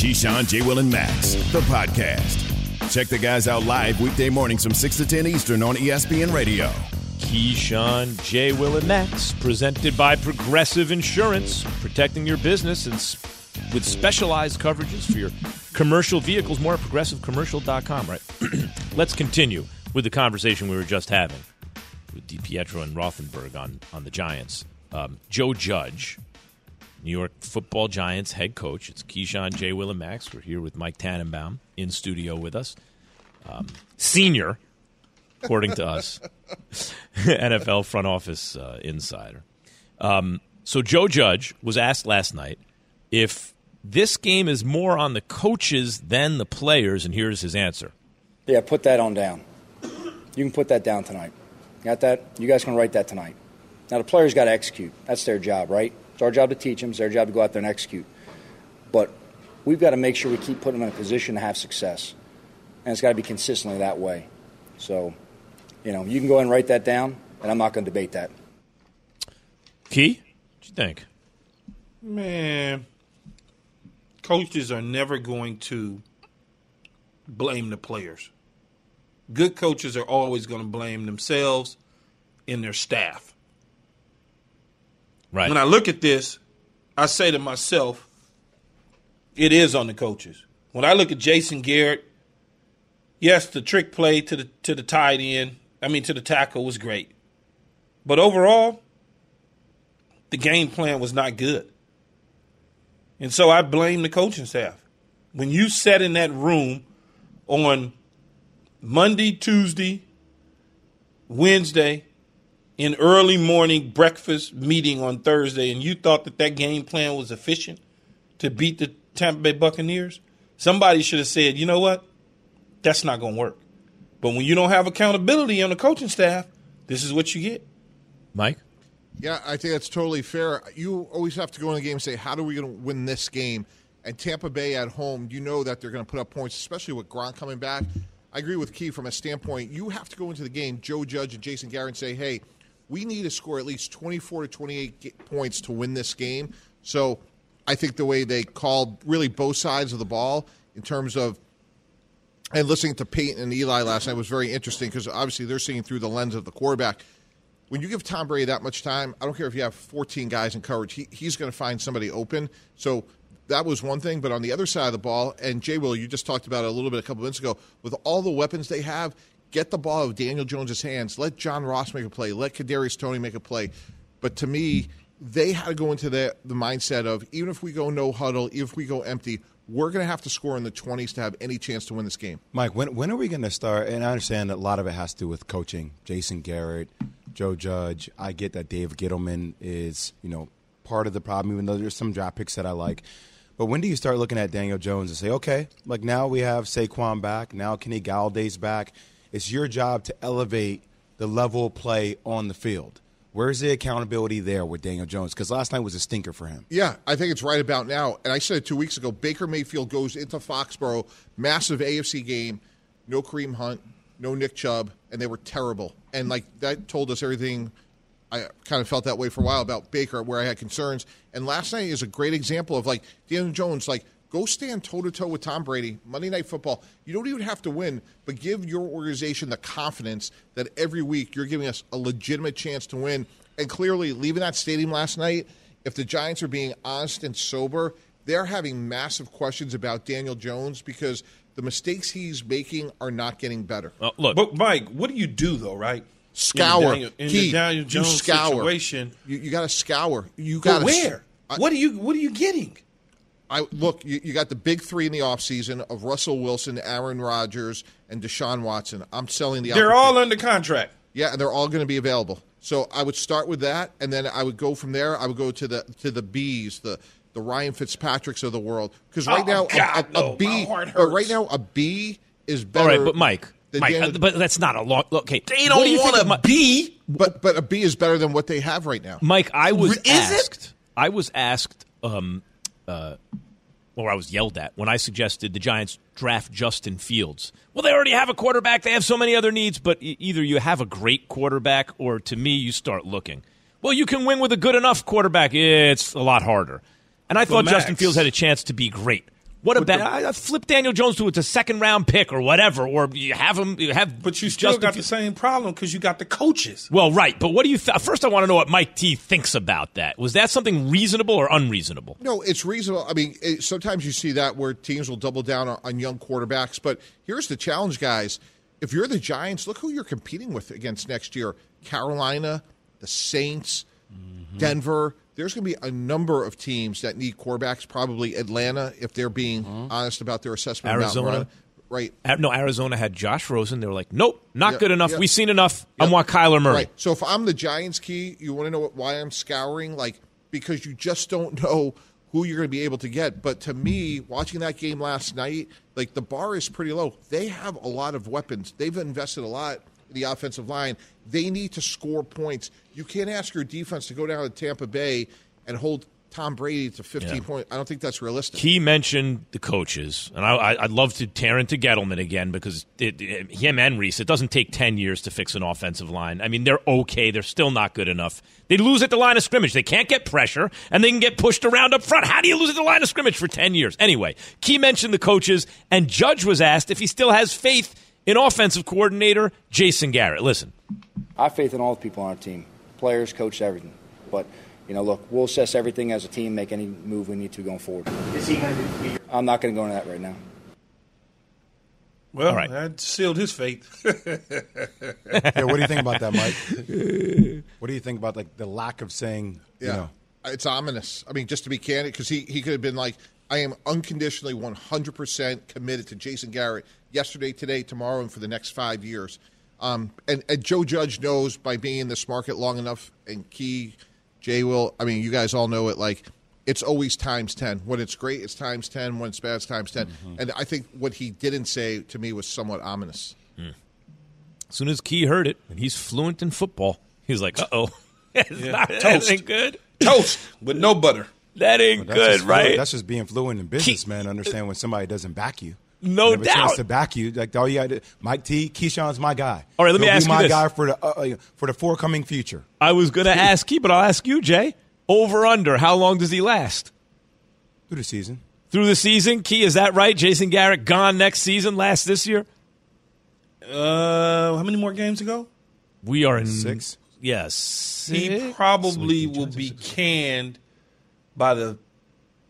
Keyshawn, J. Will, and Max, the podcast. Check the guys out live weekday mornings from 6 to 10 Eastern on ESPN Radio. Keyshawn, J. Will, and Max, presented by Progressive Insurance, protecting your business and with specialized coverages for your commercial vehicles. More at progressivecommercial.com, right? Let's continue with the conversation we were just having with DiPietro and Rothenberg on, on the Giants. Um, Joe Judge, New York football Giants head coach. It's Keyshawn, J. Will, and Max. We're here with Mike Tannenbaum in studio with us. Um, senior, according to us, NFL front office uh, insider. Um, so Joe Judge was asked last night if this game is more on the coaches than the players, and here's his answer. Yeah, put that on down. You can put that down tonight. Got that? You guys can write that tonight. Now the players got to execute. That's their job, right? It's our job to teach them. It's their job to go out there and execute. But we've got to make sure we keep putting them in a position to have success, and it's got to be consistently that way. So, you know, you can go ahead and write that down, and I'm not going to debate that. Key, what you think? Man, coaches are never going to blame the players. Good coaches are always going to blame themselves and their staff. Right. When I look at this, I say to myself, it is on the coaches. When I look at Jason Garrett, yes, the trick play to the to the tight end, I mean to the tackle was great. But overall, the game plan was not good. And so I blame the coaching staff. When you sat in that room on Monday, Tuesday, Wednesday, in early morning breakfast meeting on Thursday, and you thought that that game plan was efficient to beat the Tampa Bay Buccaneers, somebody should have said, you know what? That's not going to work. But when you don't have accountability on the coaching staff, this is what you get. Mike? Yeah, I think that's totally fair. You always have to go in the game and say, how are we going to win this game? And Tampa Bay at home, you know that they're going to put up points, especially with Gronk coming back. I agree with Key from a standpoint. You have to go into the game, Joe Judge and Jason Garrett, and say, hey, we need to score at least 24 to 28 points to win this game. So I think the way they called really both sides of the ball in terms of and listening to Peyton and Eli last night was very interesting because obviously they're seeing through the lens of the quarterback. When you give Tom Brady that much time, I don't care if you have 14 guys in coverage, he, he's going to find somebody open. So that was one thing. But on the other side of the ball, and Jay Will, you just talked about it a little bit a couple minutes ago, with all the weapons they have, get the ball out of Daniel Jones's hands. Let John Ross make a play. Let Kadarius Toney make a play. But to me, they had to go into the, the mindset of even if we go no huddle, if we go empty, we're going to have to score in the 20s to have any chance to win this game. Mike, when, when are we going to start? And I understand a lot of it has to do with coaching. Jason Garrett, Joe Judge. I get that Dave Gettleman is, you know, part of the problem, even though there's some draft picks that I like. But when do you start looking at Daniel Jones and say, okay, like now we have Saquon back, now Kenny Golladay's back. It's your job to elevate the level of play on the field. Where's the accountability there with Daniel Jones? Because last night was a stinker for him. Yeah, I think it's right about now. And I said it two weeks ago. Baker Mayfield goes into Foxborough, massive AFC game, no Kareem Hunt, no Nick Chubb, and they were terrible. And like that told us everything. I kind of felt that way for a while about Baker, where I had concerns. And last night is a great example of like Daniel Jones, like go stand toe to toe with Tom Brady Monday Night Football. You don't even have to win, but give your organization the confidence that every week you're giving us a legitimate chance to win. And clearly, leaving that stadium last night, if the Giants are being honest and sober, they're having massive questions about Daniel Jones because the mistakes he's making are not getting better. Uh, look, But Mike, what do you do though, right? Scour. in the Daniel, in Key, the Daniel you Jones scour. situation. You, you got to scour. You got But where? what are you? What are you getting? I look. You, you got the big three in the offseason of Russell Wilson, Aaron Rodgers, and Deshaun Watson. I'm selling the. They're all under contract. Yeah, and they're all going to be available. So I would start with that, and then I would go from there. I would go to the to the B's, the the Ryan Fitzpatricks of the world, because right Oh, now God, a, a, no, a B, but right now a B is better. right, but Mike, Mike, uh, but that's not a long. Look, okay, They what do you don't think want of to my- be. but but a B is better than what they have right now. Mike, I was Is it? asked. I was asked, um, uh, or I was yelled at when I suggested the Giants draft Justin Fields. Well, they already have a quarterback. They have so many other needs, but either you have a great quarterback, or to me, you start looking. Well, you can win with a good enough quarterback. It's a lot harder. And I thought Max- Justin Fields had a chance to be great. What about I flip Daniel Jones to it's a second round pick or whatever, or you have him you have. But you still Justin got the same problem because you got the coaches. Well, right, but what do you th- first? I want to know what Mike T thinks about that. Was that something reasonable or unreasonable? No, it's reasonable. I mean, it, sometimes you see that where teams will double down on, on young quarterbacks. But here's the challenge, guys. If you're the Giants, look who you're competing with against next year: Carolina, the Saints, Mm-hmm. Denver. There's going to be a number of teams that need quarterbacks. Probably Atlanta, if they're being Mm-hmm. honest about their assessment. Arizona. right? No, Arizona had Josh Rosen. They were like, nope, not Yeah, good enough. yeah. We've seen enough. I want Kyler Murray. Right. So if I'm the Giants key, you want to know what, why I'm scouring? Like because you just don't know who you're going to be able to get. But to me, watching that game last night, like the bar is pretty low. They have a lot of weapons. They've invested a lot the offensive line. They need to score points. You can't ask your defense to go down to Tampa Bay and hold Tom Brady to 15 Yeah. points. I don't think that's realistic. He mentioned the coaches, and I, I, I'd love to tear into Gettleman again because it, it- him and Reese. It doesn't take ten years to fix an offensive line. I mean, they're okay. They're still not good enough. They lose at the line of scrimmage. They can't get pressure, and they can get pushed around up front. How do you lose at the line of scrimmage for ten years? Anyway, Key mentioned the coaches, and Judge was asked if he still has faith in offensive coordinator Jason Garrett. Listen, I have faith in all the people on our team, players, coach, everything. But you know, look, we'll assess everything as a team, make any move we need to going forward. Is he going to be? I'm not going to go into that right now. Well, All right. that sealed his fate. Yeah, what do you think about that, Mike? what do you think about like the lack of saying, Yeah. you know, It's ominous. I mean, just to be candid, because he, he could have been like, I am unconditionally 100% committed to Jason Garrett yesterday, today, tomorrow, and for the next five years. Um, and, and Joe Judge knows by being in this market long enough, and Key, Jay will, I mean, you guys all know it, like, it's always times 10. When it's great, it's times 10. When it's bad, it's times 10. And I think what he didn't say to me was somewhat ominous. as soon as Key heard it, and he's fluent in football, he's like, "Uh oh, that Toast. ain't good. Toast with no butter. That ain't that's good, just, right?" That's just being fluent in business, man. Understand when somebody doesn't back you. No You have chance doubt. to back you. Like all you got to, Mike T. Keyshawn's my guy. All right, let me He'll ask be you my this. guy for the uh, uh, for the forthcoming future. I was going to ask you, but I'll ask you, Jay. Over under, how long does he last? through the season. Through the season? Key, is that right? Jason Garrett gone next season, last this year? Uh, how many more games ago? We are in Six. Yes. He probably will be canned by the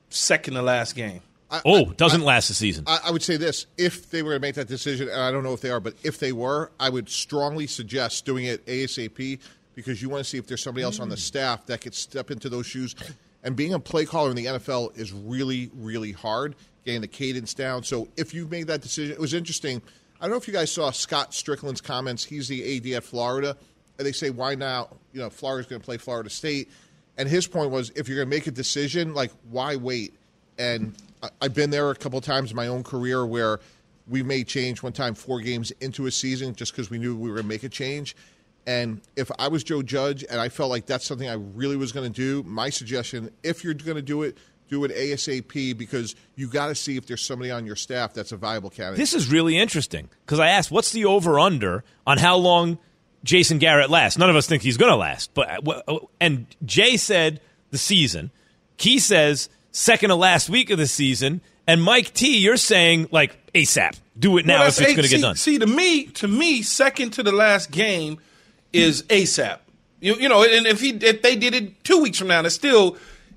second to last game. I- Oh, I- doesn't I- last the season. I, I would say this: if they were to make that decision, and I don't know if they are, but if they were, I would strongly suggest doing it ASAP because you want to see if there's somebody else on the mm. staff that could step into those shoes. And being a play caller in the NFL is really, really hard. Getting the cadence down. So if you've made that decision, it was interesting. I don't know if you guys saw Scott Stricklin's comments. He's the AD at Florida, and they say, "Why now? You know, Florida's going to play Florida State." And his point was, if you're going to make a decision, like, why wait? And I've been there a couple times in my own career where we made change one time four games into a season just because we knew we were going to make a change. And if I was Joe Judge and I felt like that's something I really was going to do, my suggestion, if you're going to do it, do it ASAP because you got to see if there's somebody on your staff that's a viable candidate. This is really interesting because I asked, what's the over under on how long Jason Garrett lasts? None of us think he's going to last, but uh, and Jay said the season. Key says second to last week of the season, and Mike T, you're saying like ASAP, do it now Well, if it's going to get done. See, to me, to me, second to the last game is ASAP. You, you know, and if he if they did it two weeks from now, it's still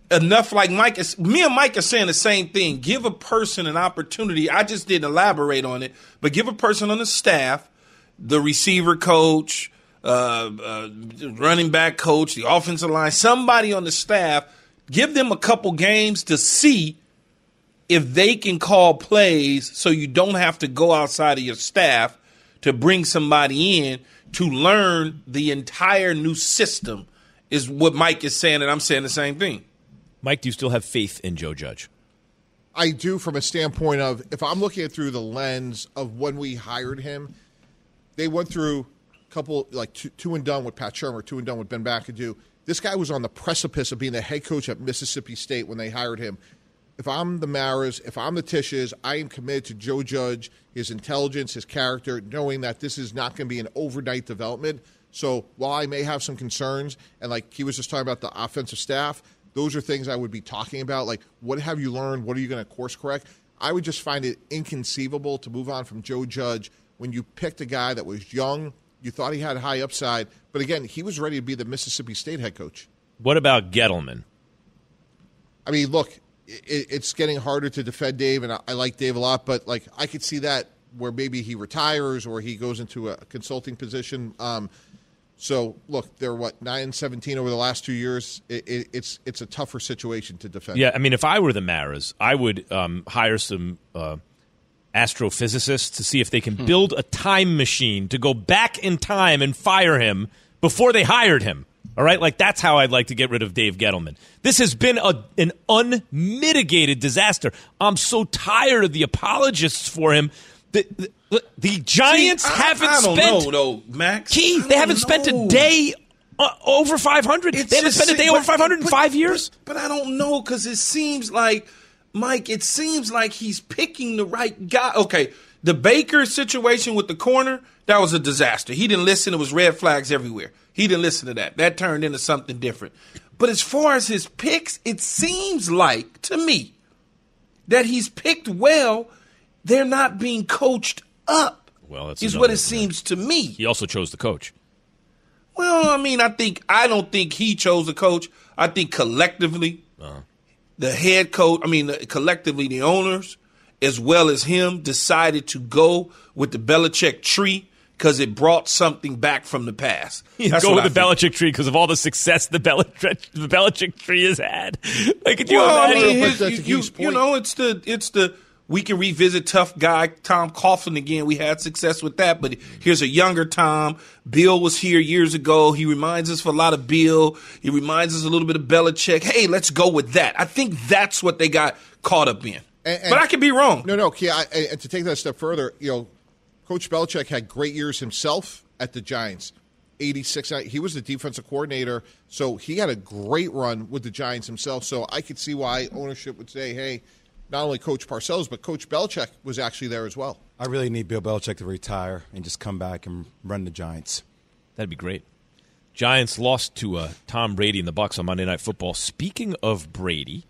enough. Like Mike is, me and Mike are saying the same thing. Give a person an opportunity. I just didn't elaborate on it, but give a person on the staff, the receiver coach, uh, uh, running back coach, the offensive line, somebody on the staff. Give them a couple games to see if they can call plays so you don't have to go outside of your staff to bring somebody in to learn the entire new system is what Mike is saying and I'm saying the same thing. Mike, do you still have faith in Joe Judge? I do from a standpoint of if I'm looking at through the lens of when we hired him, they went through a couple like two, two and done with Pat Shurmur, two and done with Ben McAdoo. This guy was on the precipice of being the head coach at Mississippi State when they hired him. If I'm the Maras, if I'm the Tisches, I am committed to Joe Judge, his intelligence, his character, knowing that this is not going to be an overnight development. So while I may have some concerns, and like he was just talking about the offensive staff, those are things I would be talking about. Like, what have you learned? What are you going to course correct? I would just find it inconceivable to move on from Joe Judge when you picked a guy that was young, you thought he had high upside, but again, he was ready to be the Mississippi State head coach. What about Gettleman? I mean, look, it, it's getting harder to defend Dave, and I, I like Dave a lot, but like I could see that where maybe he retires or he goes into a consulting position. Um, so look, they're what nine and seventeen over the last two years. It, it, it's it's a tougher situation to defend. Yeah, I mean, if I were the Maras, I would um, hire some uh, astrophysicists to see if they can hmm. build a time machine to go back in time and fire him before they hired him. All right, like that's how I'd like to get rid of Dave Gettleman. This has been a, an unmitigated disaster. I'm so tired of the apologists for him. The, the, the Giants See, I, haven't I don't spent know, though, Max. Key. They haven't know. spent a day uh, over 500. It's they haven't spent a day but, over 500 in five years. But, but I don't know because it seems like Mike. It seems like he's picking the right guy. Okay, the Baker situation with the corner that was a disaster. He didn't listen. It was red flags everywhere. He didn't listen to that. That turned into something different. But as far as his picks, it seems like to me that he's picked well. They're not being coached up. Well, that's is what it seems to me. He also chose the coach. Well, I mean, I think I don't think he chose the coach. I think collectively, uh-huh. The head coach. I mean, collectively, the owners as well as him decided to go with the Belichick tree because it brought something back from the past. That's go with I the think. Belichick tree because of all the success the Belichick, the Belichick tree has had. Like, could you well, imagine? I mean, his, you, you, you know, it's the it's the we can revisit tough guy Tom Coughlin again. We had success with that, but here's a younger Tom. Bill was here years ago. He reminds us of a lot of Bill. He reminds us a little bit of Belichick. Hey, let's go with that. I think that's what they got caught up in. And, and, but I could be wrong. No, no, yeah. And to take that a step further, you know, Coach Belichick had great years himself at the Giants. 86. Uh, he was the defensive coordinator, so he had a great run with the Giants himself. So I could see why ownership would say, hey, not only Coach Parcells, but Coach Belichick was actually there as well. I really need Bill Belichick to retire and just come back and run the Giants. That'd be great. Giants lost to uh, Tom Brady in the Bucs on Monday Night Football. Speaking of Brady,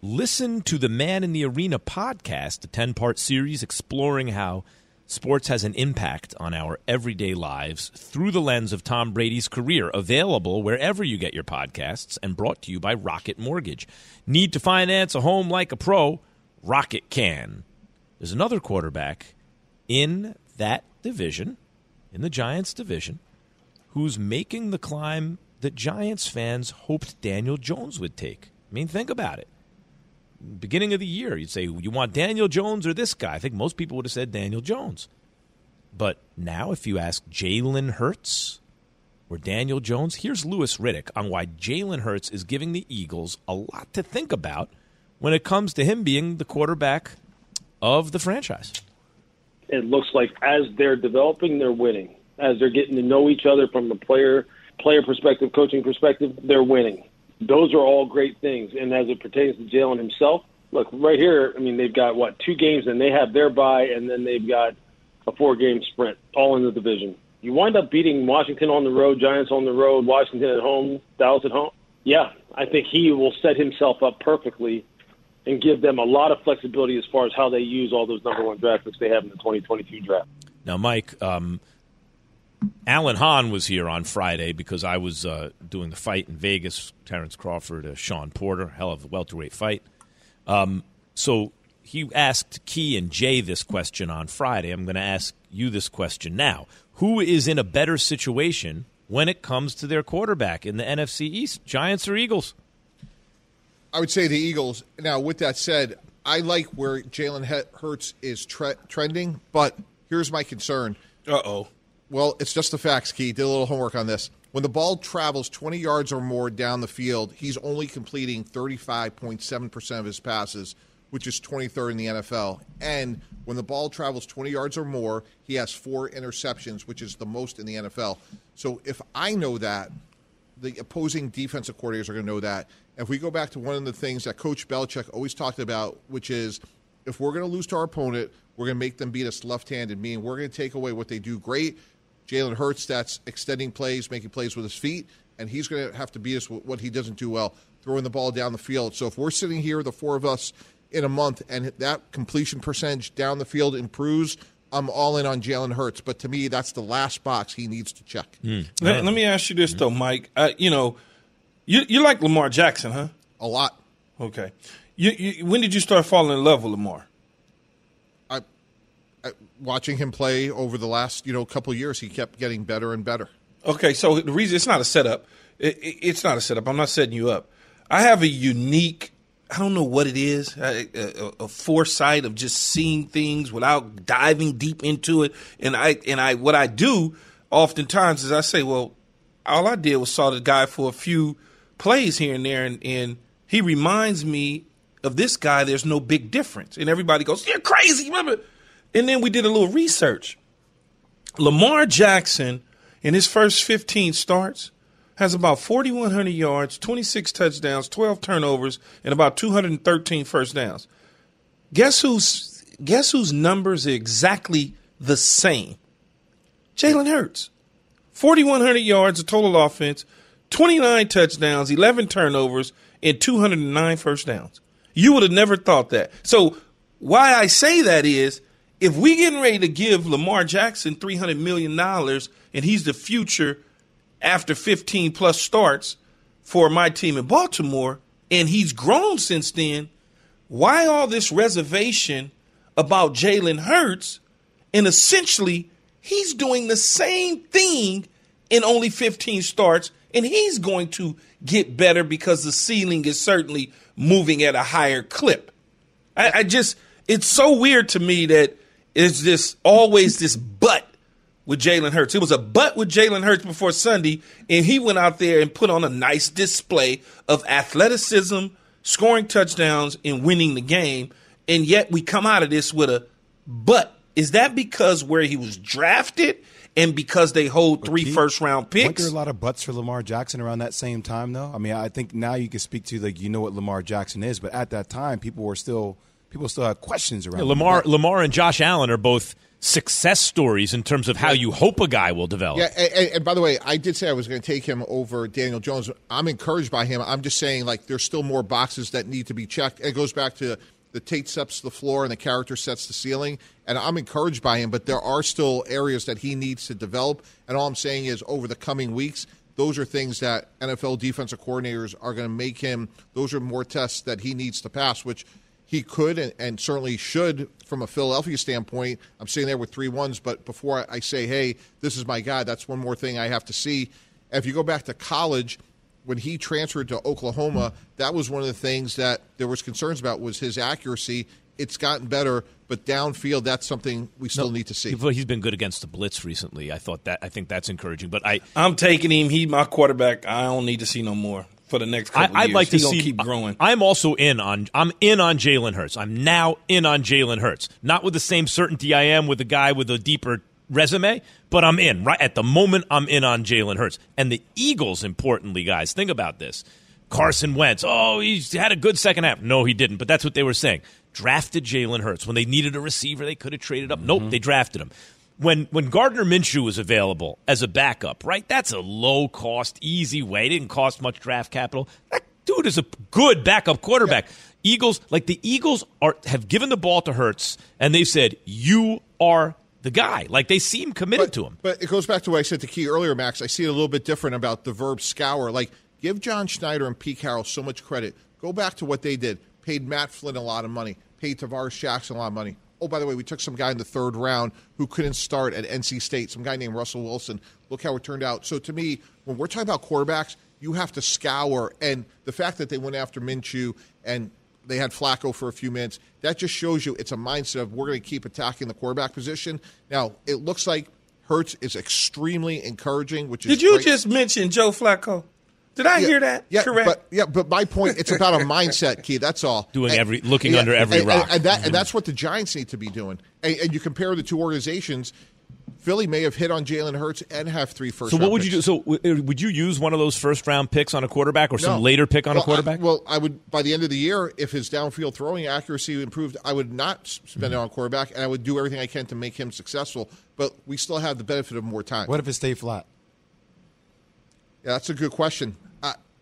listen to the Man in the Arena podcast, a 10 part series exploring how Sports has an impact on our everyday lives through the lens of Tom Brady's career. Available wherever you get your podcasts and brought to you by Rocket Mortgage. Need to finance a home like a pro? Rocket can. There's another quarterback in that division, in the Giants division, who's making the climb that Giants fans hoped Daniel Jones would take. I mean, think about it beginning of the year, you'd say, you want Daniel Jones or this guy? I think most people would have said Daniel Jones. But now, if you ask Jalen Hurts or Daniel Jones, here's Louis Riddick on why Jalen Hurts is giving the Eagles a lot to think about when it comes to him being the quarterback of the franchise. It looks like as they're developing, they're winning. As they're getting to know each other from a player player perspective, coaching perspective, they're winning those are all great things. And as it pertains to Jalen himself, look right here. I mean, they've got what two games, and they have their bye, and then they've got a four-game sprint, all in the division. You wind up beating Washington on the road, Giants on the road, Washington at home, Dallas at home. Yeah, I think he will set himself up perfectly and give them a lot of flexibility as far as how they use all those number one draft picks they have in the 2022 draft. Now, Mike, um, Alan Hahn was here on Friday because I was uh, doing the fight in Vegas. Terence Crawford, uh, Shawn Porter, hell of a welterweight fight. Um, so he asked Key and Jay this question on Friday. I'm going to ask you this question now. Who is in a better situation when it comes to their quarterback in the NFC East, Giants or Eagles? I would say the Eagles. Now, with that said, I like where Jalen Hurts is tre- trending, but here's my concern. Uh oh. Well, it's just the facts, Key. Did a little homework on this. When the ball travels 20 yards or more down the field, he's only completing 35.7% of his passes, which is 23rd in the NFL. And when the ball travels 20 yards or more, he has four interceptions, which is the most in the NFL. So if I know that, the opposing defensive coordinators are going to know that. If we go back to one of the things that Coach Belichick always talked about, which is if we're going to lose to our opponent, we're going to make them beat us left handed, meaning we're going to take away what they do great Jalen Hurts, that's extending plays, making plays with his feet, and he's going to have to beat us with what he doesn't do well, throwing the ball down the field. So if we're sitting here, the four of us in a month and that completion percentage down the field improves, I'm all in on Jalen Hurts. But to me, that's the last box he needs to check. Let, let me ask you this though, Mike. Uh, you know, you you like Lamar Jackson, huh? A lot. Okay. You, you, when did you start falling in love with Lamar? Watching him play over the last you know couple years, he kept getting better and better. Okay, so the reason it's not a setup. It, it, it's not a setup. I'm not setting you up. I have a unique. I don't know what it is. A, a, a foresight of just seeing things without diving deep into it. And I and I what I do oftentimes is I say, well, all I did was saw the guy for a few plays here and there, and, and he reminds me of this guy. There's no big difference, and everybody goes, "You're crazy." Remember? And then we did a little research. Lamar Jackson in his first 15 starts has about 4,100 yards, 26 touchdowns, 12 turnovers, and about 213 first downs. Guess whose guess whose numbers are exactly the same? Jalen Hurts. 4,100 yards of total offense, 29 touchdowns, 11 turnovers, and 209 first downs. You would have never thought that. So why I say that is if we getting ready to give Lamar Jackson $300 million and he's the future after 15 plus starts for my team in Baltimore, and he's grown since then, why all this reservation about Jalen Hurts? And essentially, he's doing the same thing in only 15 starts, and he's going to get better because the ceiling is certainly moving at a higher clip. I, I just, it's so weird to me that it's just always this but with Jalen Hurts. It was a butt with Jalen Hurts before Sunday, and he went out there and put on a nice display of athleticism, scoring touchdowns, and winning the game. And yet we come out of this with a but. Is that because where he was drafted and because they hold three first round Weren't picks? there a lot of butts for Lamar Jackson around that same time, though? I mean, I think now you can speak to like you know what Lamar Jackson is, but at that time, people were still people still have questions around Yeah, him. Lamar, Lamar, and Josh Allen are both success stories in terms of how you hope a guy will develop. Yeah, and, and by the way, I did say I was going to take him over Daniel Jones. I'm encouraged by him. I'm just saying, like, there's still more boxes that need to be checked. It goes back to the Tate sets the floor and the character sets the ceiling. And I'm encouraged by him, but there are still areas that he needs to develop. And all I'm saying is, over the coming weeks, those are things that NFL defensive coordinators are going to make him. Those are more tests that he needs to pass, which he could and, and certainly should from a Philadelphia standpoint. I'm sitting there with three ones, but before I say, hey, this is my guy, that's one more thing I have to see. If you go back to college, when he transferred to Oklahoma, that was one of the things that there was concerns about was his accuracy. It's gotten better, but downfield, that's something we still need to see. He's been good against the blitz recently. I thought that. I think that's encouraging. But I, I'm taking him. He's my quarterback. I don't need to see no more for the next I, couple I'd like to see. keep growing. I'm also in on. I'm in on Jalen Hurts. I'm now in on Jalen Hurts. Not with the same certainty I am with a guy with a deeper resume, but I'm in. Right at the moment, I'm in on Jalen Hurts. And the Eagles, importantly, guys, think about this. Carson Wentz. Oh, he had a good second half. No, he didn't. But that's what they were saying. Drafted Jalen Hurts when they needed a receiver. They could have traded up. Nope, mm-hmm. they drafted him. When when Gardner Minshew was available as a backup, right? That's a low cost, easy way. It didn't cost much draft capital. That dude is a good backup quarterback. Eagles, like the Eagles, are have given the ball to Hurts, and they've said you are the guy. Like they seem committed but, to him. But it goes back to what I said to Key earlier, Max. I see it a little bit different about the verb scour. Like, give John Schneider and Pete Carroll so much credit. Go back to what they did. Paid Matt Flynn a lot of money. Paid Tarvaris Jackson a lot of money. Oh, by the way, we took some guy in the third round who couldn't start at NC State, some guy named Russell Wilson. Look how it turned out. So to me, when we're talking about quarterbacks, you have to scour. And the fact that they went after Minshew and they had Flacco for a few minutes, that just shows you it's a mindset of we're going to keep attacking the quarterback position. Now, it looks like Hurts is extremely encouraging, which is Did you great. just mention Joe Flacco? Did I Yeah, hear that? Yeah, Correct. But yeah, but my point, it's about a mindset, Key. That's all. Doing And- every- looking under every and, rock. and, and that, and that's what the Giants need to be doing. And, and you compare the two organizations. Philly may have hit on Jalen Hurts and have three first. So what round would you do? So w- uh, would you use one of those first round picks on a quarterback or some later pick on Well, a quarterback? I, well, I would by the end of the year, if his downfield throwing accuracy improved, I would not s- spend it mm-hmm. on quarterback, and I would do everything I can to make him successful. But we still have the benefit of more time. What if it stayed flat? Yeah, that's a good question.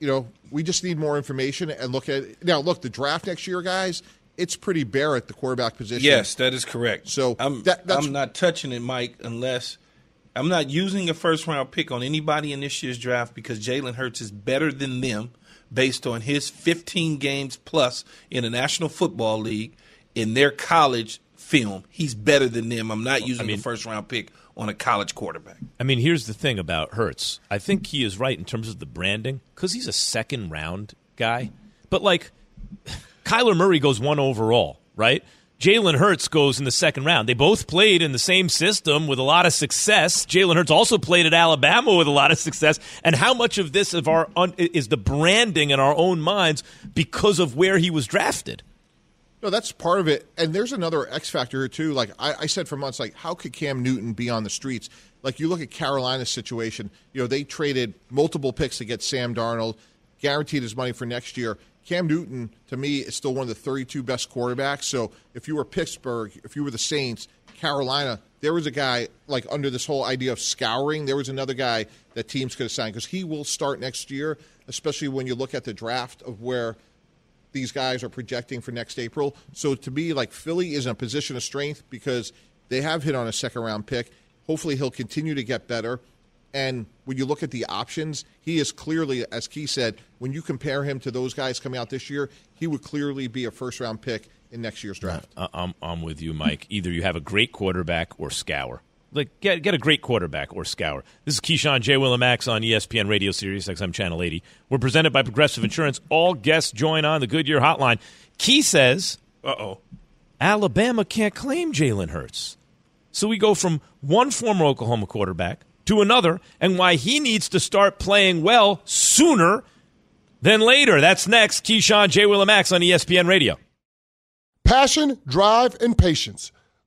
You know, we just need more information and look at it. Now, look, the draft next year, guys, it's pretty bare at the quarterback position. Yes, that is correct. So I'm that- that's- I'm not touching it, Mike, unless I'm not using a first round pick on anybody in this year's draft because Jalen Hurts is better than them based on his 15 games plus in the National Football League in their college film. He's better than them. I'm not using mean- a first round pick on a college quarterback. I mean, here's the thing about Hurts. I think he is right in terms of the branding because he's a second round guy. But like, Kyler Murray goes one overall, right? Jalen Hurts goes in the second round. They both played in the same system with a lot of success. Jalen Hurts also played at Alabama with a lot of success. And how much of this of our un- is the branding in our own minds because of where he was drafted? No, that's part of it. And there's another X factor here too. Like I, I said for months, like how could Cam Newton be on the streets? Like you look at Carolina's situation. You know they traded multiple picks to get Sam Darnold, guaranteed his money for next year. Cam Newton, to me, is still one of the 32 best quarterbacks. So if you were Pittsburgh, if you were the Saints, Carolina, there was a guy like under this whole idea of scouring. There was another guy that teams could have signed because he will start next year. Especially when you look at the draft of where these guys are projecting for next April. So to me, like Philly is in a position of strength because they have hit on a second round pick. Hopefully, he'll continue to get better. And when you look at the options, he is clearly, as Key said, when you compare him to those guys coming out this year, he would clearly be a first round pick in next year's draft. I- I'm, I'm with you, Mike. Either you have a great quarterback or scour. Like get get a great quarterback or scour. This is Keyshawn J. Willimax on ESPN Radio Sirius XM Channel 80. We're presented by Progressive Insurance. All guests join on the Goodyear Hotline. Key says Uh oh. Alabama can't claim Jalen Hurts. So we go from one former Oklahoma quarterback to another, and why he needs to start playing well sooner than later. That's next. Keyshawn J. Willimax on ESPN Radio. Passion, drive, and patience.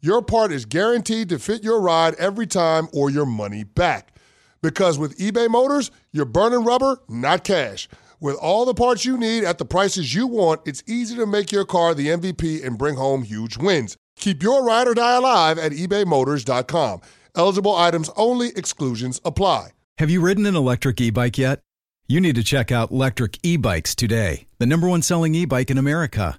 your part is guaranteed to fit your ride every time or your money back. Because with eBay Motors, you're burning rubber, not cash. With all the parts you need at the prices you want, it's easy to make your car the MVP and bring home huge wins. Keep your ride or die alive at ebaymotors.com. Eligible items only, exclusions apply. Have you ridden an electric e bike yet? You need to check out Lectric E Bikes today, the number one selling e bike in America.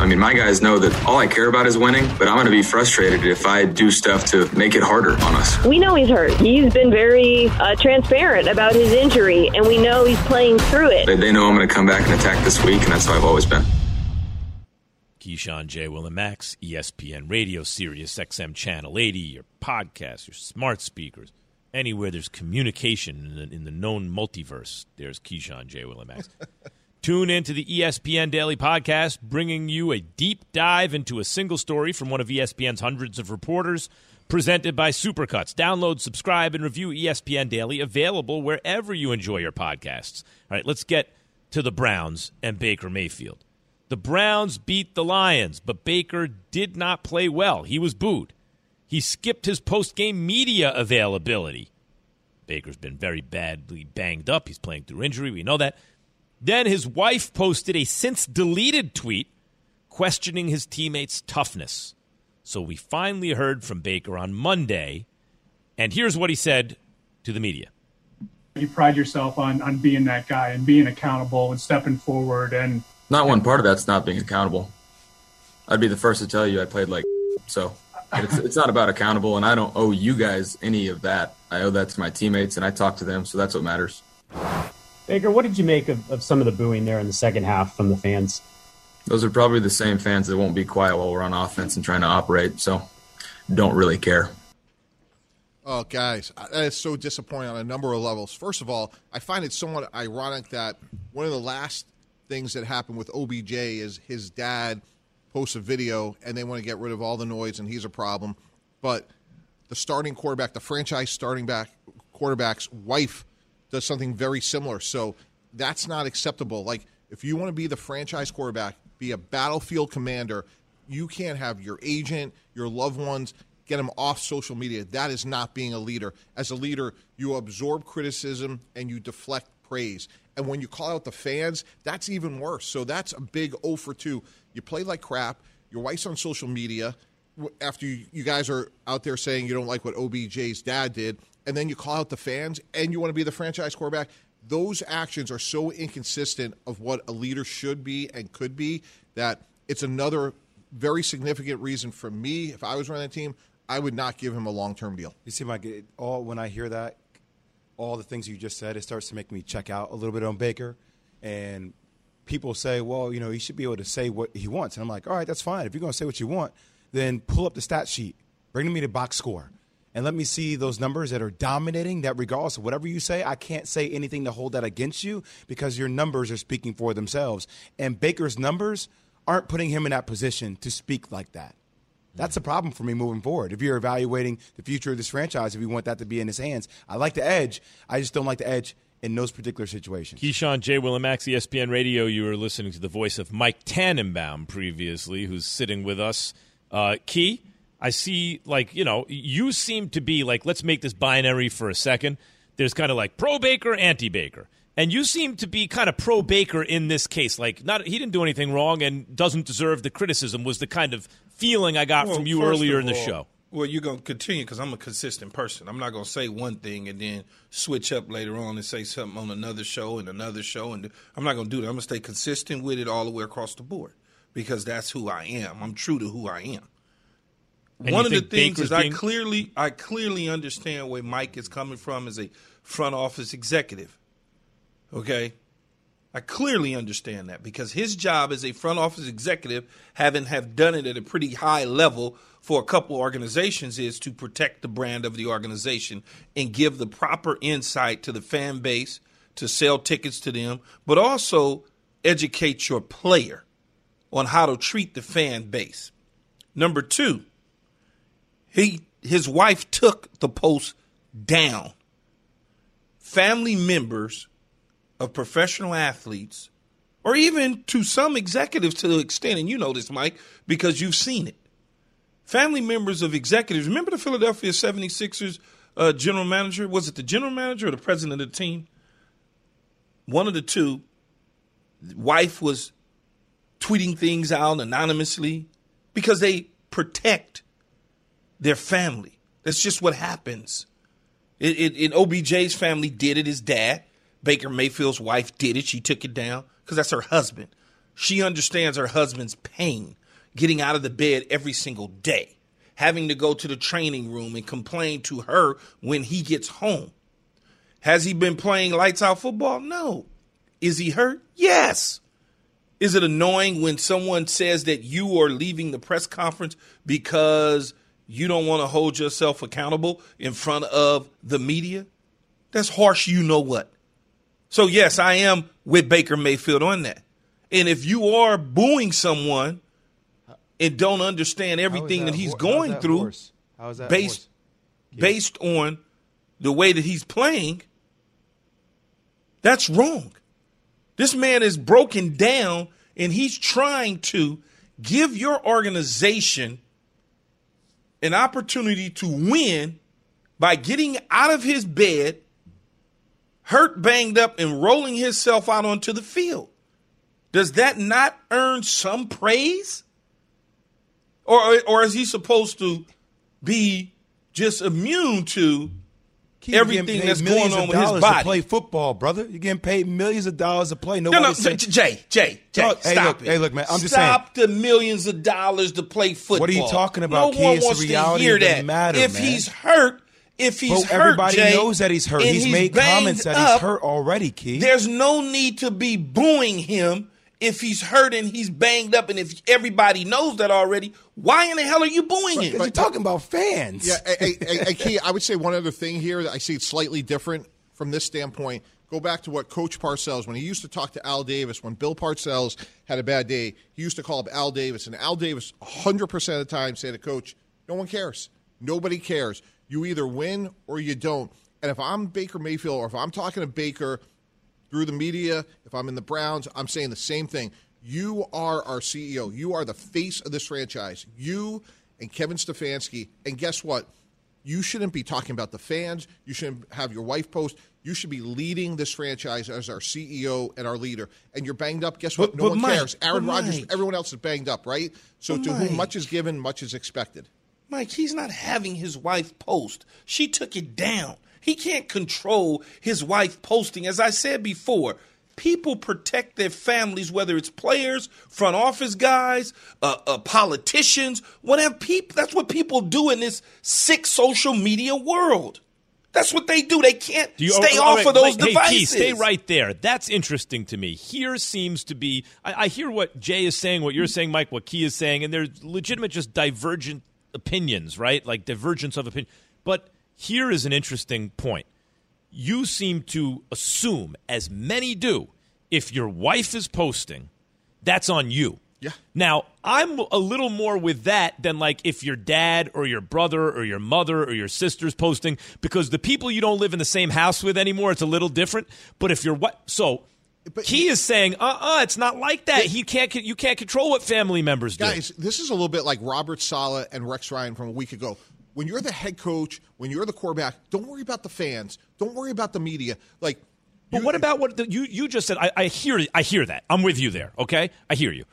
I mean, my guys know that all I care about is winning, but I'm going to be frustrated if I do stuff to make it harder on us. We know he's hurt. He's been very uh, transparent about his injury, and we know he's playing through it. They, they know I'm going to come back and attack this week, and that's how I've always been. Keyshawn J. Will and Max, ESPN Radio, Sirius XM Channel 80, your podcast, your smart speakers, anywhere there's communication in the, in the known multiverse, there's Keyshawn J. Will and Max. Tune in to the ESPN Daily Podcast, bringing you a deep dive into a single story from one of ESPN's hundreds of reporters, presented by Supercuts. Download, subscribe, and review ESPN Daily, available wherever you enjoy your podcasts. All right, let's get to the Browns and Baker Mayfield. The Browns beat the Lions, but Baker did not play well. He was booed. He skipped his post game media availability. Baker's been very badly banged up. He's playing through injury. We know that. Then his wife posted a since deleted tweet questioning his teammates' toughness. So we finally heard from Baker on Monday, and here's what he said to the media. you pride yourself on on being that guy and being accountable and stepping forward and not one part of that's not being accountable. I'd be the first to tell you I played like so. It's, it's not about accountable, and I don't owe you guys any of that. I owe that to my teammates, and I talk to them, so that's what matters. Baker, what did you make of, of some of the booing there in the second half from the fans? Those are probably the same fans that won't be quiet while we're on offense and trying to operate, so don't really care. Oh, guys, that is so disappointing on a number of levels. First of all, I find it somewhat ironic that one of the last things that happened with OBJ is his dad posts a video and they want to get rid of all the noise and he's a problem. But the starting quarterback, the franchise starting back quarterback's wife does something very similar. So that's not acceptable. Like if you want to be the franchise quarterback, be a battlefield commander, you can't have your agent, your loved ones get them off social media. That is not being a leader. As a leader, you absorb criticism and you deflect praise. And when you call out the fans, that's even worse. So that's a big 0 for 2. You play like crap. Your wife's on social media after you guys are out there saying you don't like what OBJ's dad did, and then you call out the fans and you want to be the franchise quarterback. Those actions are so inconsistent of what a leader should be and could be that it's another very significant reason for me. If I was running a team, I would not give him a long term deal. You see, Mike, it, all when I hear that, all the things you just said, it starts to make me check out a little bit on Baker. And people say, well, you know, he should be able to say what he wants. And I'm like, all right, that's fine. If you're going to say what you want, then pull up the stat sheet, bring me the box score, and let me see those numbers that are dominating. That regardless of whatever you say, I can't say anything to hold that against you because your numbers are speaking for themselves. And Baker's numbers aren't putting him in that position to speak like that. That's a problem for me moving forward. If you're evaluating the future of this franchise, if you want that to be in his hands, I like the edge. I just don't like the edge in those particular situations. Keyshawn J. Will and ESPN Radio. You were listening to the voice of Mike Tannenbaum previously, who's sitting with us. Uh, Key, I see, like, you know, you seem to be like, let's make this binary for a second. There's kind of like pro Baker, anti Baker. And you seem to be kind of pro Baker in this case. Like, not he didn't do anything wrong and doesn't deserve the criticism. Was the kind of feeling I got Well, from you earlier of in the show. Well, you're going to continue because I'm a consistent person. I'm not going to say one thing and then switch up later on and say something on another show and another show. And I'm not going to do that. I'm going to stay consistent with it all the way across the board because that's who I am. I'm true to who I am. And one of the things Baker's is I clearly I clearly understand where Mike is coming from as a front office executive. Okay? I clearly understand that because his job as a front office executive, having have done it at a pretty high level for a couple organizations, is to protect the brand of the organization and give the proper insight to the fan base to sell tickets to them, but also educate your player on how to treat the fan base. Number two, he his wife took the post down. Family members of professional athletes, or even to some executives to the extent, and you know this, Mike, because you've seen it. Family members of executives. Remember the Philadelphia 76ers uh, general manager? Was it the general manager or the president of the team? One of the two. Wife was tweeting things out anonymously because they protect their family. That's just what happens. It, it, it, OBJ's family did it. His dad, Baker Mayfield's wife, did it. She took it down because that's her husband. She understands her husband's pain getting out of the bed every single day, having to go to the training room and complain to her when he gets home. Has he been playing lights out football? No. Is he hurt? Yes. Is it annoying when someone says that you are leaving the press conference because you don't want to hold yourself accountable in front of the media? That's harsh, you know what. So, yes, I am with Baker Mayfield on that. And if you are booing someone and don't understand everything that, that he's going that through horse? How is that based, based on the way that he's playing, that's wrong. This man is broken down and he's trying to give your organization an opportunity to win by getting out of his bed, hurt, banged up, and rolling himself out onto the field. Does that not earn some praise? Or, or is he supposed to be just immune to You're everything that's going on with his body. To play football, brother. You're getting paid millions of dollars to play. No, Nobody's no, saying- Jay, Jay, Jay, Look, hey, stop look, it. hey, look, man, I'm just stop the millions of dollars to play football. What are you talking about, No Key? one It's the wants reality to hear that. matter, if man. he's hurt, if he's But hurt, everybody Jay, knows that he's hurt. and He's made comments that up, he's hurt already, Key. There's no need to be booing him if he's hurting, he's banged up, and if everybody knows that already. Why in the hell are you booing him? Because you're talking about fans. Yeah, hey, hey, hey, Key, I would say one other thing here that I see it slightly different from this standpoint. Go back to what Coach Parcells, when he used to talk to Al Davis, when Bill Parcells had a bad day, he used to call up Al Davis, and Al Davis, 100% of the time, say to Coach, no one cares. Nobody cares. You either win or you don't. And if I'm Baker Mayfield or if I'm talking to Baker through the media, if I'm in the Browns, I'm saying the same thing. You are our CEO. You are the face of this franchise. You and Kevin Stefanski. And guess what? You shouldn't be talking about the fans. You shouldn't have your wife post. You should be leading this franchise as our CEO and our leader. And you're banged up. Guess what? But- no but one Mike, cares. Aaron Rodgers, Mike. everyone else is banged up, right? So But to Mike. whom much is given, much is expected. Mike, he's not having his wife post. She took it down. He can't control his wife posting. As I said before, people protect their families, whether it's players, front office guys, uh, uh, politicians, whatever. People, that's what people do in this sick social media world. That's what they do. They can't Do you, stay off of those hey, devices. Stay right there. That's interesting to me. Here seems to be. I, I hear what Jay is saying, what you're saying, Mike, what Key is saying, and there's legitimate, just divergent opinions, right? Like divergence of opinion. But here is an interesting point. You seem to assume, as many do, if your wife is posting, that's on you. Yeah. Now, I'm a little more with that than like if your dad or your brother or your mother or your sister's posting because the people you don't live in the same house with anymore, it's a little different. But if you're what so he is saying, uh-uh, it's not like that. He can't you can't control what family members do. Guys, this is a little bit like Robert Saleh and Rex Ryan from a week ago. When you're the head coach, when you're the quarterback, don't worry about the fans. Don't worry about the media. Like, But what about what the, you you just said? I, I hear I hear that. I'm with you there. Okay, I hear you.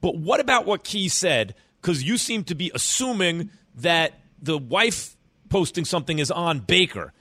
But what about what Key said? Because you seem to be assuming that the wife posting something is on Baker.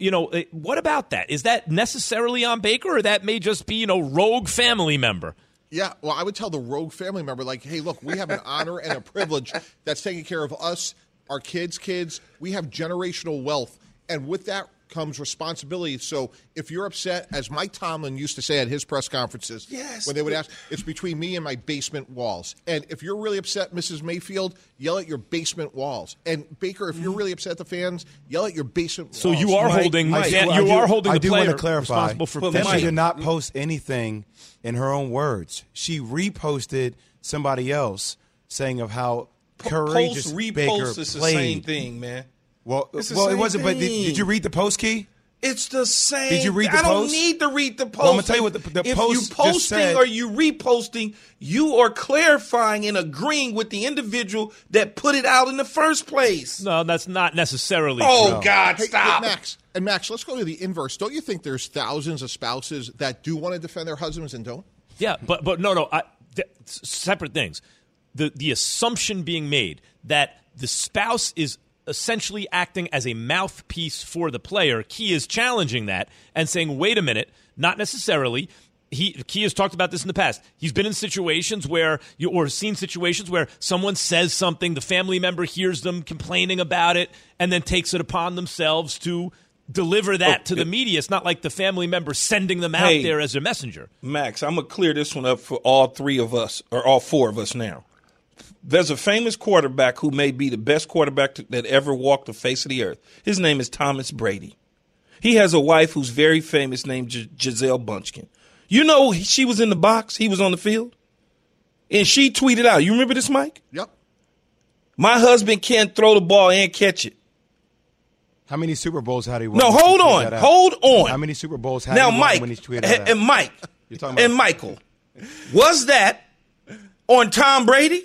You know, eh, what about that? Is that necessarily on Baker, or that may just be you know rogue family member? Yeah, well, I would tell the rogue family member, like, hey, look, we have an honor and a privilege that's taking care of us, our kids' kids. We have generational wealth. And with that comes responsibility. So if you're upset, as Mike Tomlin used to say at his press conferences, Yes, when they would ask, it's between me and my basement walls. And if you're really upset, Mrs. Mayfield, yell at your basement walls. And Baker, if you're mm-hmm. really upset at the fans, yell at your basement walls. So walls. you are Mike, holding I fan- I you do- are holding I the do want to clarify responsible for that family. she did not post anything in her own words. She reposted somebody else saying of how courageous post Baker repost is the played. same thing, man. Well, well, it wasn't. But did, did you read the post key? It's the same. Did you read the post? I don't need to read the post. Well, I'm gonna tell you what the- the if post you just posting said- or you reposting, you are clarifying and agreeing with the individual that put it out in the first place. No, that's not necessarily. Oh true. God, Hey, stop! hey, Max. And Max, let's go to the inverse. Don't you think there's thousands of spouses that do want to defend their husbands and don't? Yeah, but but no, no, I, th- separate things. The the assumption being made that the spouse is essentially acting as a mouthpiece for the player. Key is challenging that and saying, "Wait a minute, not necessarily." He Key has talked about this in the past. He's been in situations where you or seen situations where someone says something, the family member hears them complaining about it, and then takes it upon themselves to deliver that Oh, to the media. It's not like the family member sending them out Hey. there as a messenger. Max, I'm gonna clear this one up for all three of us or all four of us now. There's a famous quarterback who may be the best quarterback to- that ever walked the face of the earth. His name is Thomas Brady. He has a wife who's very famous named G- Gisele Bunchkin. You know she was in the box, he was on the field, and she tweeted out. You remember this, Mike? Yep. My husband can't throw the ball and catch it. How many Super Bowls had he won? No, hold on, hold on. How many Super Bowls had now, he won Mike when he tweeted and, that out? and Mike You're talking about- and Michael, was that on Tom Brady?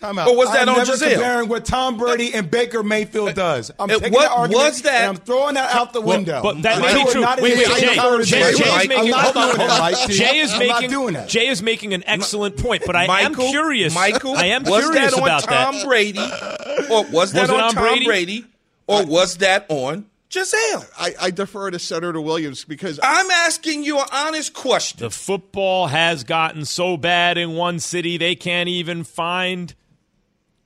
Time out. Or was that I'm on never Gisele? comparing what Tom Brady and Baker Mayfield does. I'm Uh, taking what that argument was that- and I'm throwing that out the Well, window. but that may be true. Wait, wait, the Jay. Jay, Jay is making, I'm not hold on, doing hold that, Jay is I'm making not doing that. Jay is making an excellent point, but I Michael, am curious. Michael, I am was curious that on about Tom that. Brady, or was that it on, on Tom Brady? Brady? or was that on Gisele. I, I defer to Senator Williams because I'm asking you an honest question. The football has gotten so bad in one city they can't even find,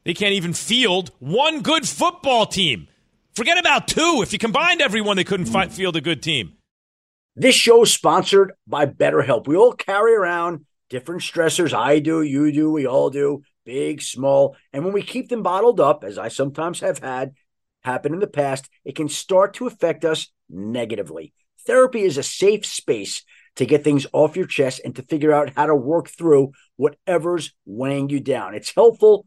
they can't even field one good football team. Forget about two. If you combined everyone, they couldn't fi- field a good team. This show is sponsored by BetterHelp. We all carry around different stressors. I do, you do, we all do, big, small. And when we keep them bottled up, as I sometimes have had happen in the past, it can start to affect us negatively. Therapy is a safe space to get things off your chest and to figure out how to work through whatever's weighing you down. It's helpful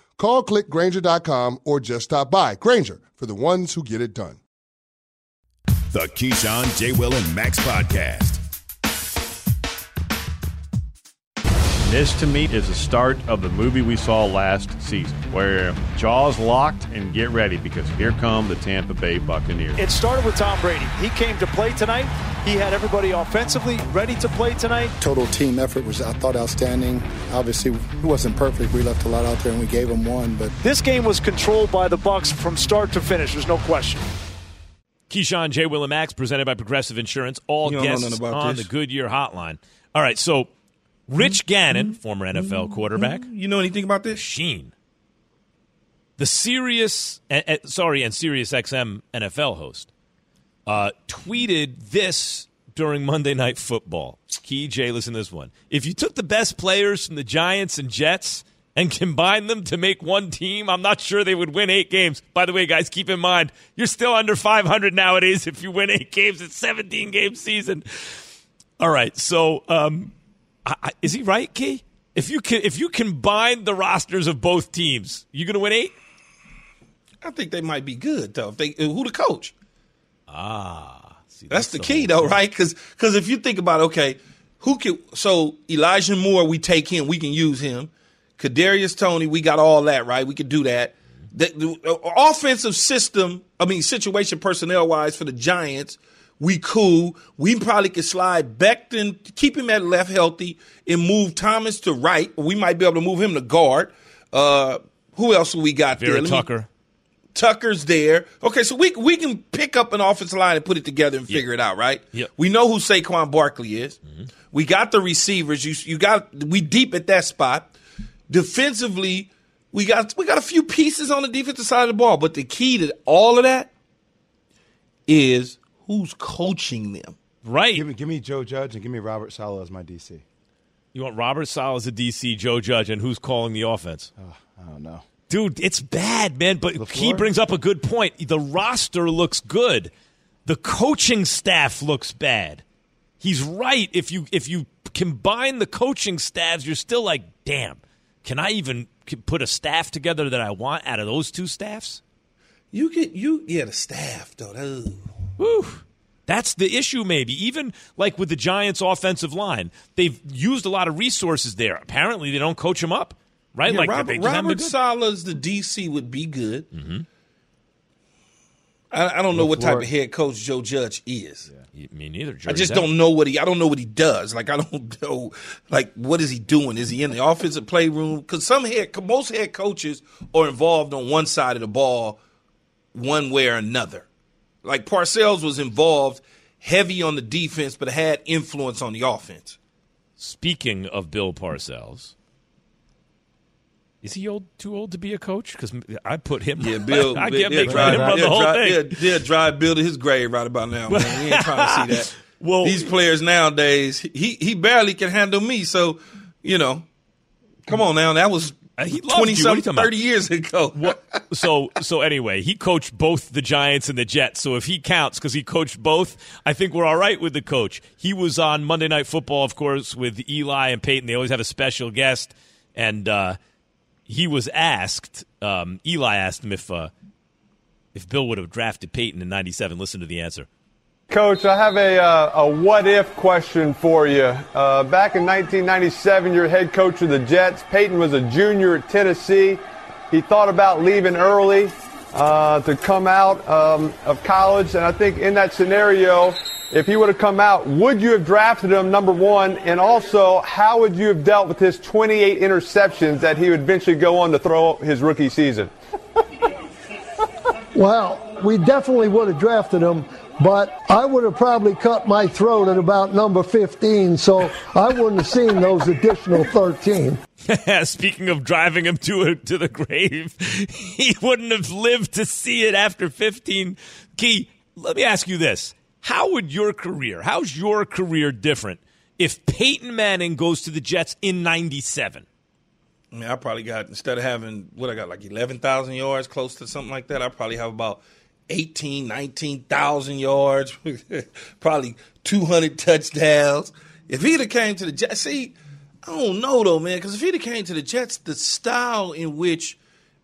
Call clickgrainger.com or just stop by. Grainger for the ones who get it done. The Keyshawn, J. Will, and Max podcast. This to me is the start of the movie we saw last season, where jaws locked and get ready because here come the Tampa Bay Buccaneers. It started with Tom Brady. He came to play tonight. He had everybody offensively ready to play tonight. Total team effort was, I thought, outstanding. Obviously, it wasn't perfect. We left a lot out there and we gave them one, but This game was controlled by the Bucks from start to finish. There's no question. Keyshawn, J. Will, and Max, presented by Progressive Insurance. All You guests about on this. the Goodyear Hotline. All right, so Rich Gannon, former NFL quarterback. You know anything about this? Sheen. The Sirius, uh, uh, sorry, and Sirius XM NFL host, uh, tweeted this during Monday Night Football. Key J, listen to this one. If you took the best players from the Giants and Jets and combined them to make one team, I'm not sure they would win eight games. By the way, guys, keep in mind, you're still under 500 nowadays if you win eight games. It's 17 game season. All right, so um, I, I, is he right, Key? If you can, if you combine the rosters of both teams, you going to win eight? I think they might be good though. If they who the coach? Ah, see, That's, the key though, right? Because because if you think about okay, who can so Elijah Moore, we take him, we can use him. Kadarius Toney, we got all that right. We could do that. The, the uh, offensive system, I mean situation personnel wise for the Giants, we cool. We probably could slide Becton, keep him at left healthy, and move Thomas to right. We might be able to move him to guard. Uh, who else we got Vera there? Let me- Tucker. Tucker's there. Okay, so we we can pick up an offensive line and put it together and figure it out, right? Yep. We know who Saquon Barkley is. We got the receivers. You you got we deep at that spot. Defensively, we got we got a few pieces on the defensive side of the ball, but the key to all of that is who's coaching them. Right. Give me, give me Joe Judge and give me Robert Saleh as my DC. You want Robert Saleh as a DC, Joe Judge, and who's calling the offense? Ah, I don't know. Dude, it's bad, man. But he brings up a good point. The roster looks good. The coaching staff looks bad. He's right. If you if you combine the coaching staffs, you're still like, damn. Can I even put a staff together that I want out of those two staffs? You get you yeah the staff though. Ugh. Whew. That's the issue, maybe. Even like with the Giants' offensive line, they've used a lot of resources there. Apparently, they don't coach them up, right? Yeah, like Robert, they just haven't been Robert. Saleh's the DC would be good. Mm-hmm. I, I don't know what type of head coach Joe Judge is. Me neither. I just out. don't know what he. I don't know what he does. Like I don't know. Like what is he doing? Is he in the offensive playroom? Because some head, most head coaches are involved on one side of the ball, one way or another. Like Parcells was involved heavy on the defense, but had influence on the offense. Speaking of Bill Parcells, is he old? Too old to be a coach? Because I put him. Yeah, Bill. I they'll make drive- him run the whole drive- thing. They'll, they'll drive Bill to his grave right about now. Man. We ain't trying to see that. Well, these players nowadays, he he barely can handle me. So, you know, come on now, that was he loved twenty you. What are you something, talking about? thirty years ago. so so anyway, he coached both the Giants and the Jets. So if he counts because he coached both, I think we're all right with the coach. He was on Monday Night Football, of course, with Eli and Peyton. They always have a special guest, and uh, he was asked. Um, Eli asked him if uh, if Bill would have drafted Peyton in '97. Listen to the answer. Coach, I have a, uh, a what if question for you. Uh, back in 1997, you're head coach of the Jets. Peyton was a junior at Tennessee. He thought about leaving early uh, to come out um, of college. And I think in that scenario, if he would have come out, would you have drafted him, number one? And also, how would you have dealt with his 28 interceptions that he would eventually go on to throw his rookie season? Well, we definitely would have drafted him, but I would have probably cut my throat at about number 15, so I wouldn't have seen those additional 13. Speaking of driving him to a, to the grave, he wouldn't have lived to see it after 15. Key, let me ask you this: How would your career? How's your career different if Peyton Manning goes to the Jets in '97? I mean, I probably got instead of having what I got like eleven thousand yards, close to something like that. I probably have about 18, 19,000 yards, probably two hundred touchdowns. If he'd have came to the Jets, see, I don't know though, man, because if he'd have came to the Jets, the style in which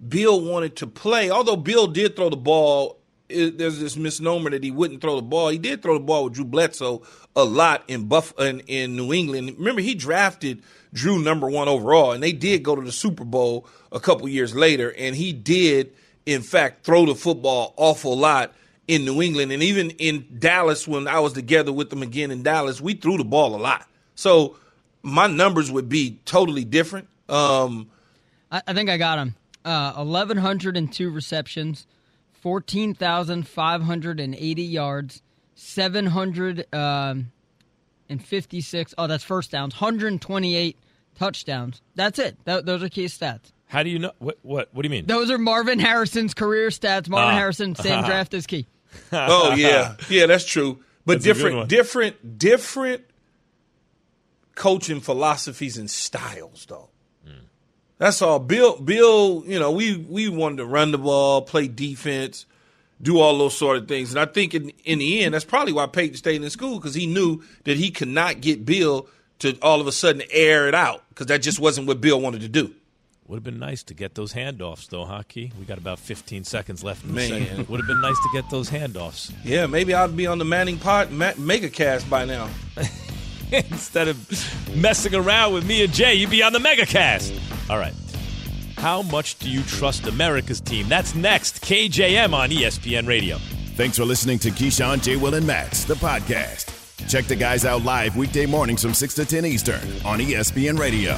Bill wanted to play, although Bill did throw the ball, it, there's this misnomer that he wouldn't throw the ball. He did throw the ball with Drew Bledsoe a lot in Buff in, in New England. Remember, he drafted Drew number one overall, and they did go to the Super Bowl a couple years later, and he did, in fact, throw the football awful lot in New England, and even in Dallas when I was together with them again in Dallas, we threw the ball a lot. So my numbers would be totally different. Um, I, I think I got him. Uh, 1,102 receptions, 14,580 yards, 756. Oh, that's first downs. 128 touchdowns. That's it. Those are key stats. How do you know? What what what do you mean? Those are Marvin Harrison's career stats. Marvin Ah. Harrison, same draft as Key. oh yeah, yeah, that's true. But That's different, different, different coaching philosophies and styles, though. That's all. Bill, Bill, you know, we we wanted to run the ball, play defense, do all those sort of things, and I think in in the end, that's probably why Peyton stayed in school because he knew that he could not get Bill to all of a sudden air it out because that just wasn't what Bill wanted to do. Would have been nice to get those handoffs, though, huh, Key? We got about 15 seconds left in the Man. segment. Would have been nice to get those handoffs Yeah, maybe I'd be on the Manning Pod Ma- Megacast by now. instead of messing around with me and Jay. You'd be on the MegaCast. All right. How much do you trust America's team? That's next. KJM on ESPN Radio. Thanks for listening to Keyshawn, J. Will, and Max, the podcast. Check the guys out live weekday mornings from 6 to 10 Eastern on ESPN Radio.